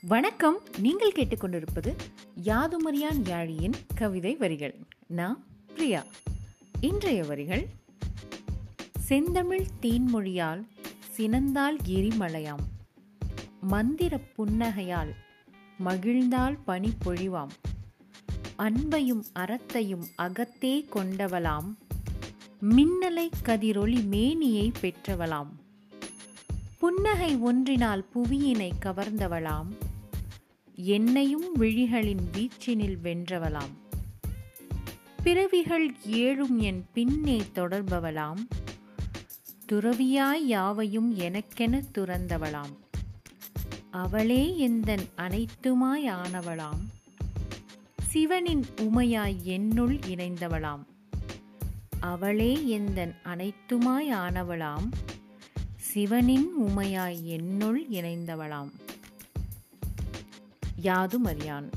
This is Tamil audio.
வணக்கம். நீங்கள் கேட்டுக்கொண்டிருப்பது யாதுமரியான் யாழியின் கவிதை வரிகள். நான் பிரியா. இன்றைய வரிகள் செந்தமிழ் தீன்மொழியால் சினந்தால் எரிமலையாம். மந்திர புன்னகையால் மகிழ்ந்தால் பனி பொழிவாம். அன்பையும் அறத்தையும் அகத்தே கொண்டவளாம். மின்னலை கதிரொளி மேனியை பெற்றவளாம். புன்னகை ஒன்றினால் புவியினை கவர்ந்தவளாம். என்னையும் விழிகளின் வீச்சினில் வென்றவளாம். பிறவிகள் ஏழும் என் பின்னே தொடர்பவளாம். துறவியாய் யாவையும் எனக்கென துறந்தவளாம். அவளே எந்தன் அனைத்துமாய் ஆனவளாம். சிவனின் உமையாய் என்னுள் இணைந்தவளாம். அவளே எந்தன் அனைத்துமாய் ஆனவளாம். சிவனின் உமையாய் என்னுள் இணைந்தவளாம். யாது மரியான்